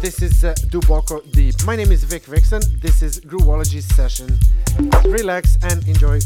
This is uh, Duboko Deep. My name is Vic Vixen. This is Groovology session. Relax and enjoy.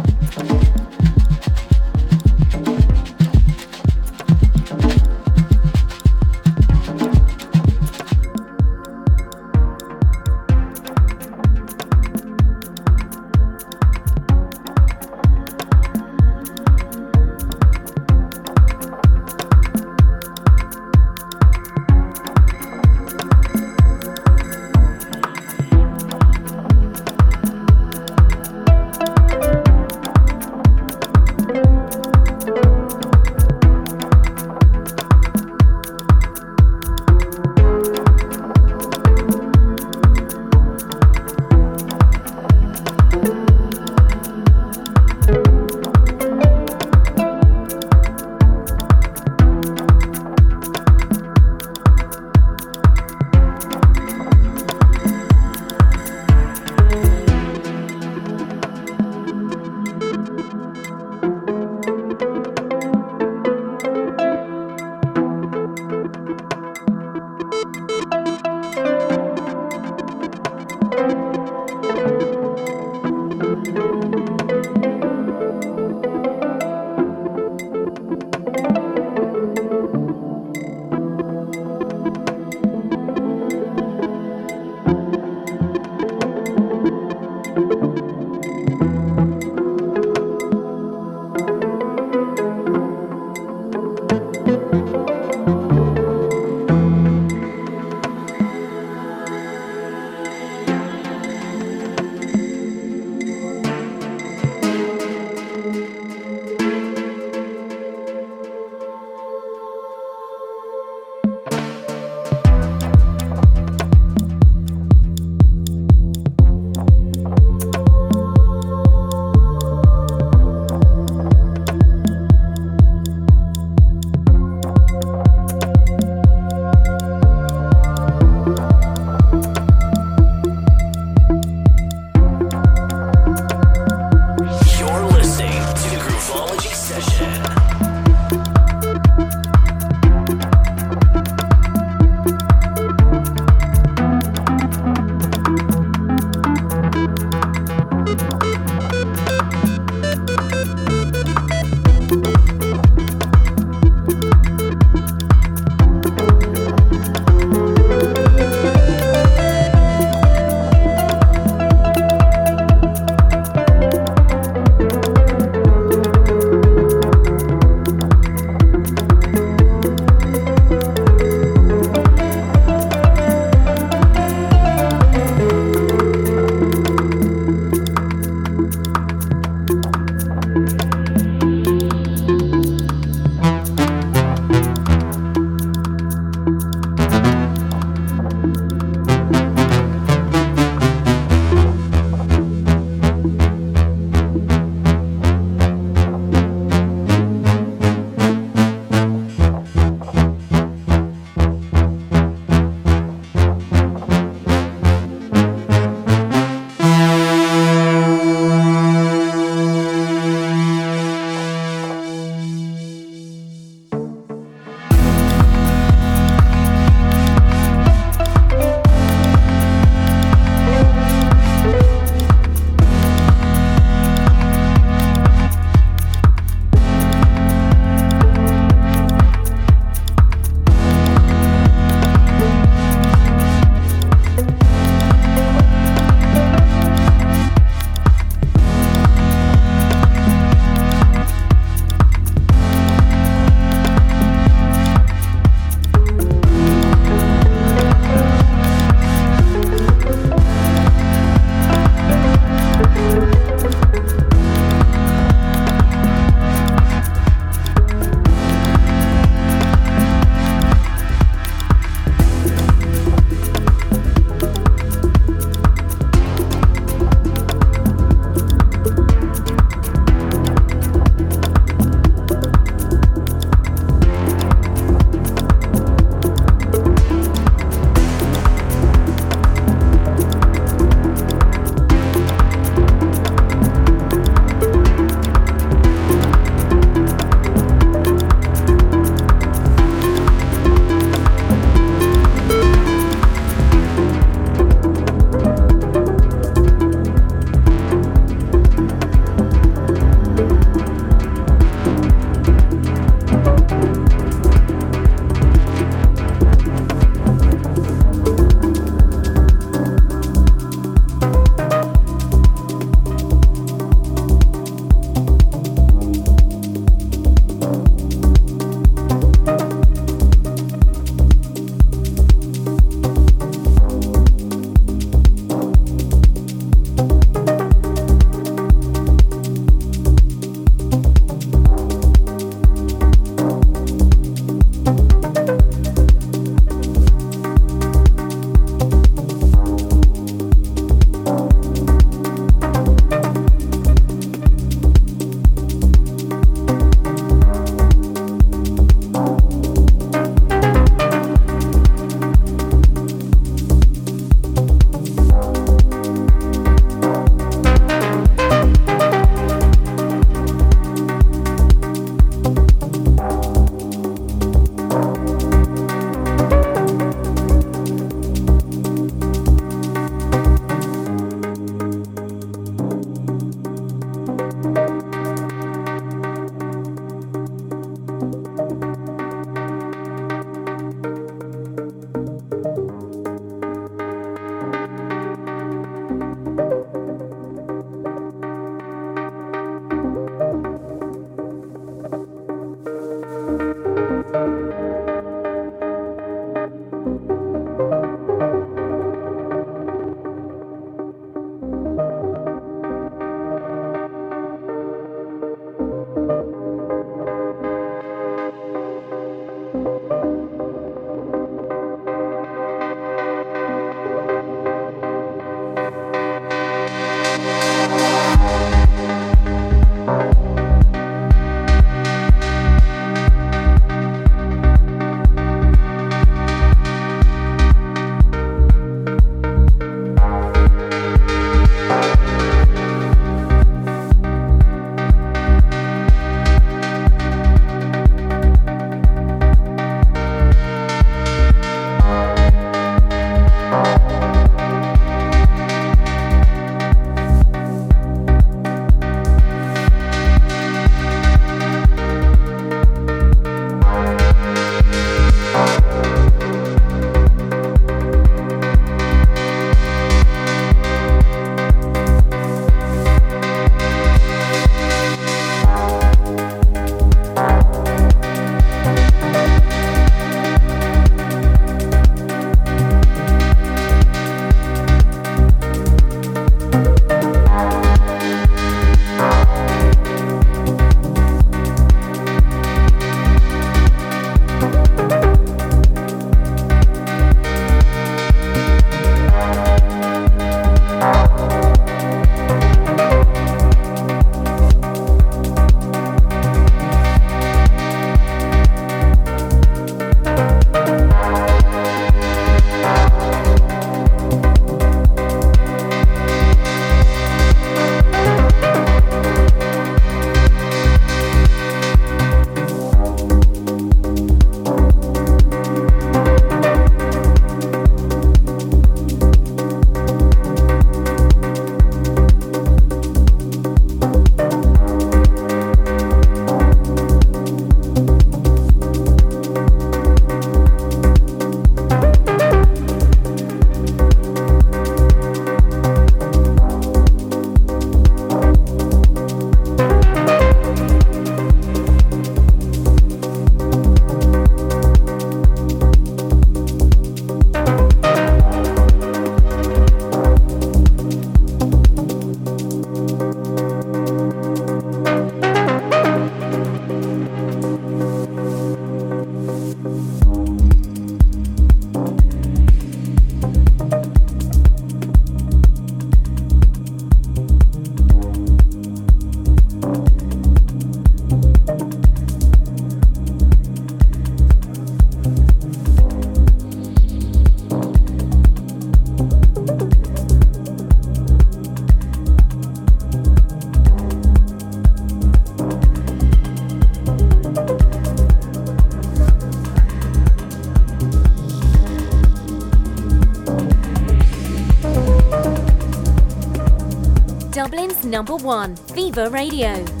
Dublin's number one, Viva Radio.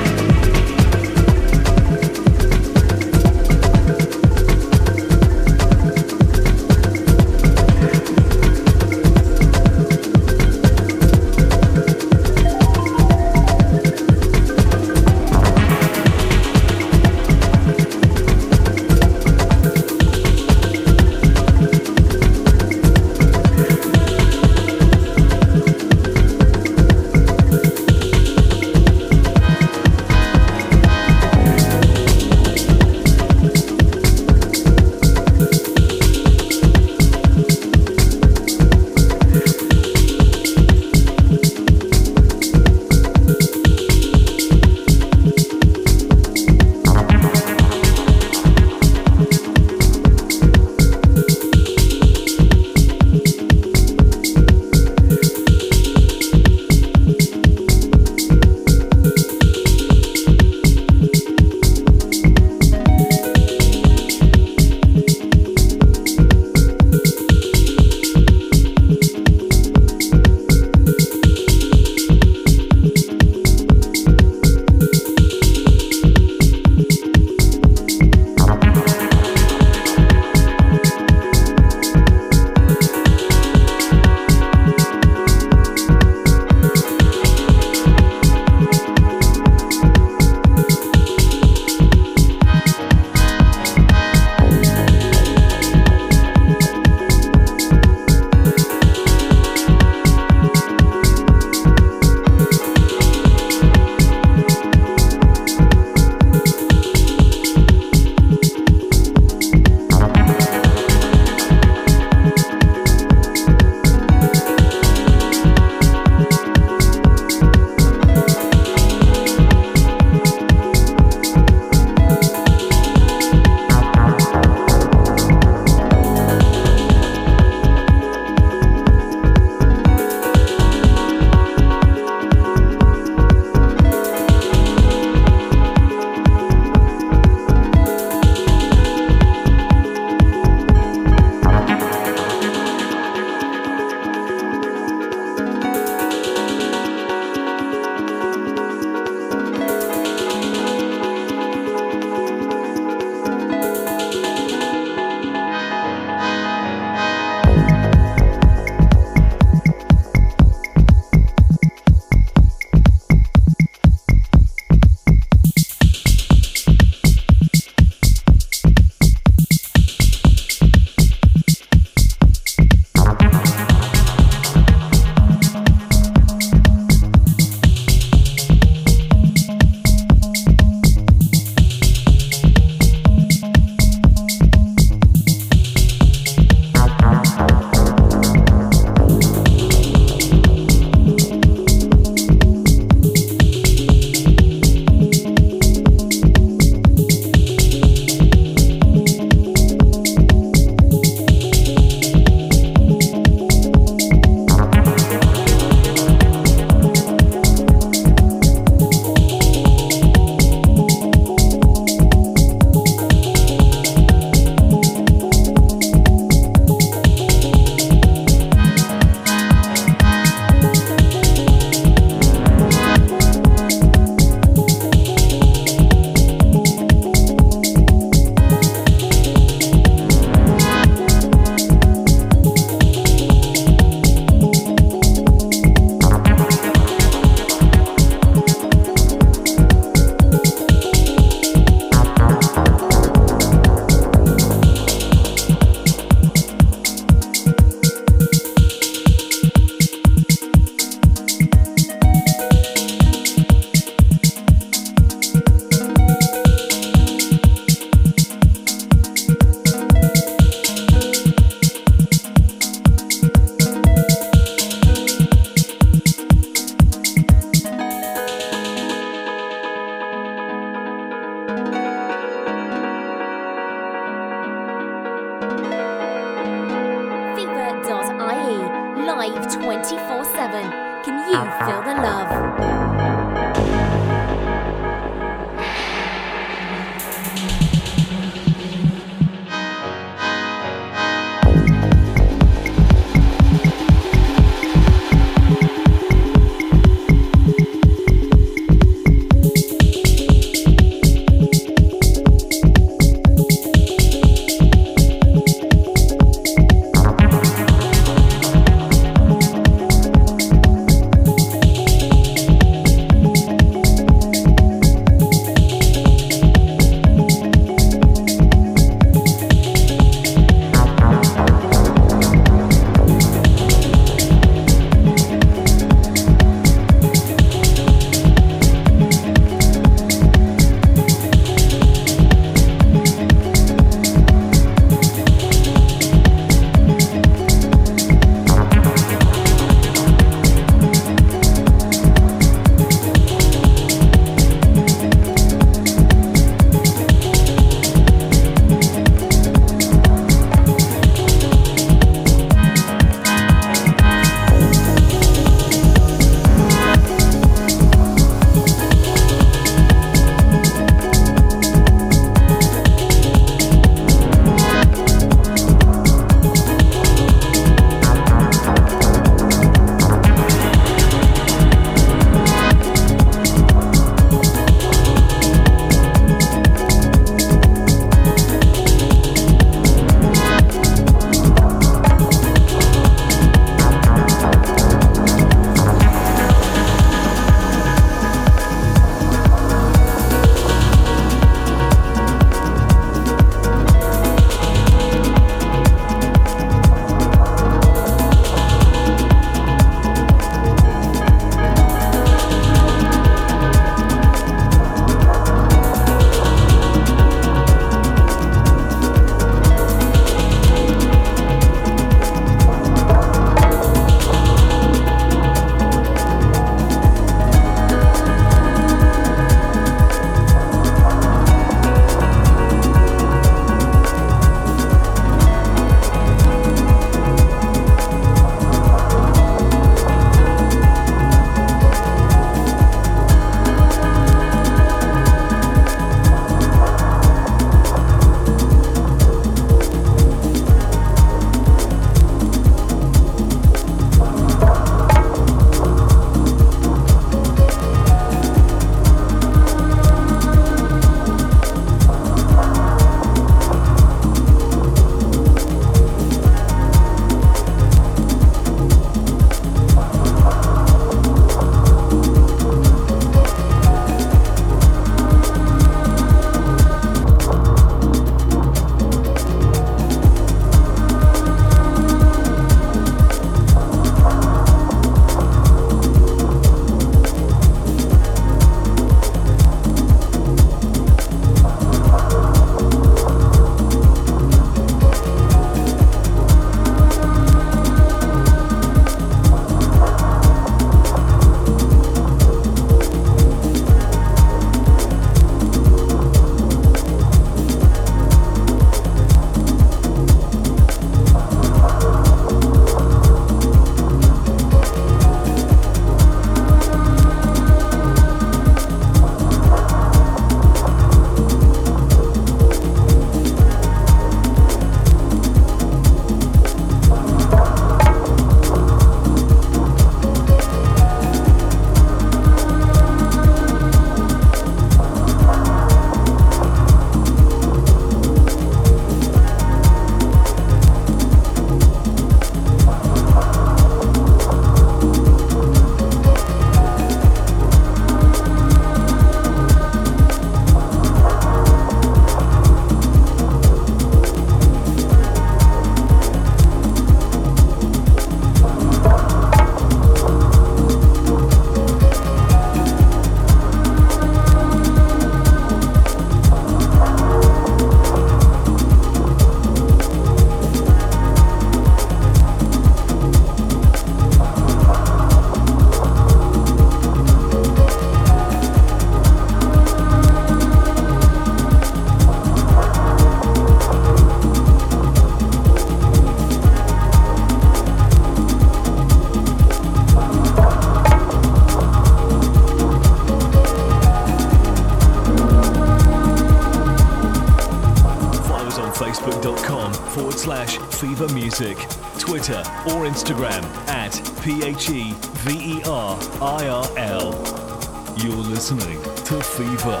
Twitter or Instagram at P H E V E R I R L. You're listening to Fever,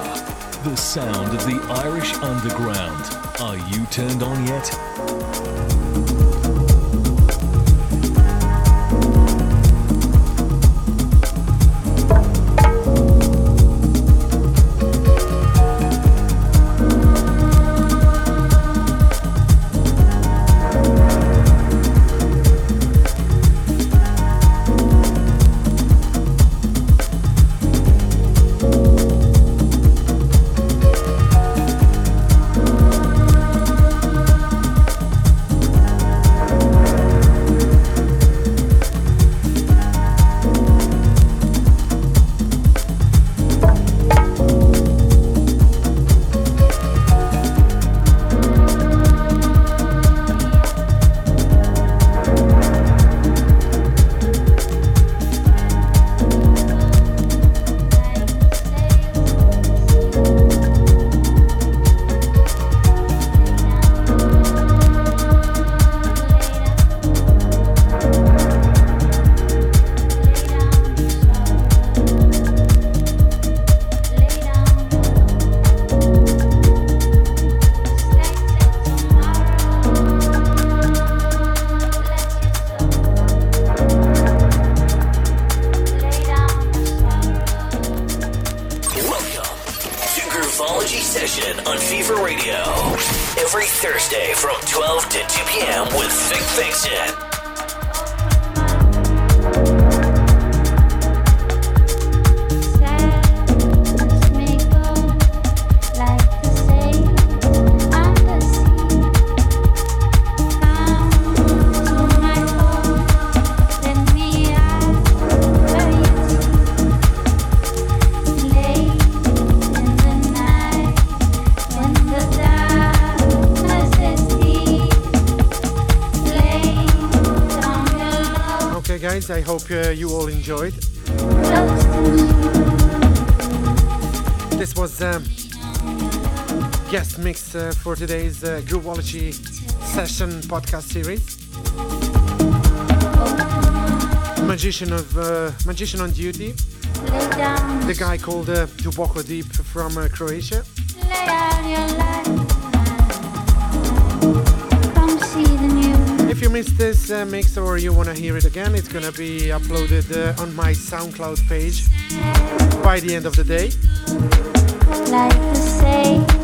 the sound of the Irish underground. Are you turned on yet? You all enjoyed. close to me. This was um, guest mix uh, for today's uh, Groovology session podcast series. Magician of uh, Magician on Duty, the guy called uh, Duboko Deep from uh, Croatia. Missed this uh, mix or you want to hear it again, it's gonna be uploaded uh, on my SoundCloud page by the end of the day. Like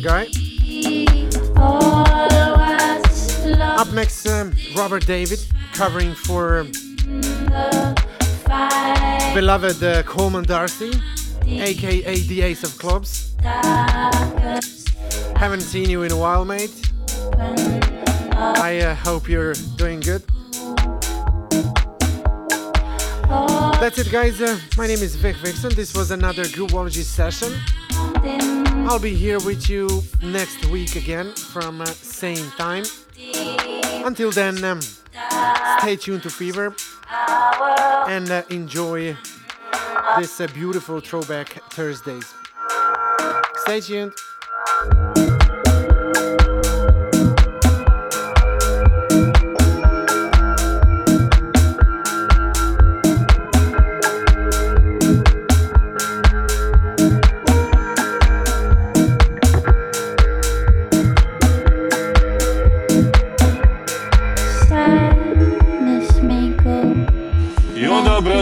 the guy. Up next, um, Robert David covering for um, beloved uh, Coleman Darcy, aka the Ace of Clubs. Haven't seen you in a while, mate. I uh, hope you're doing good. That's it, guys. Uh, my name is Vic Vixen. This was another Groovology session. I'll be here with you next week again from uh, same time. Until then, um, stay tuned to Fever and uh, enjoy this uh, beautiful throwback Thursdays. Stay tuned.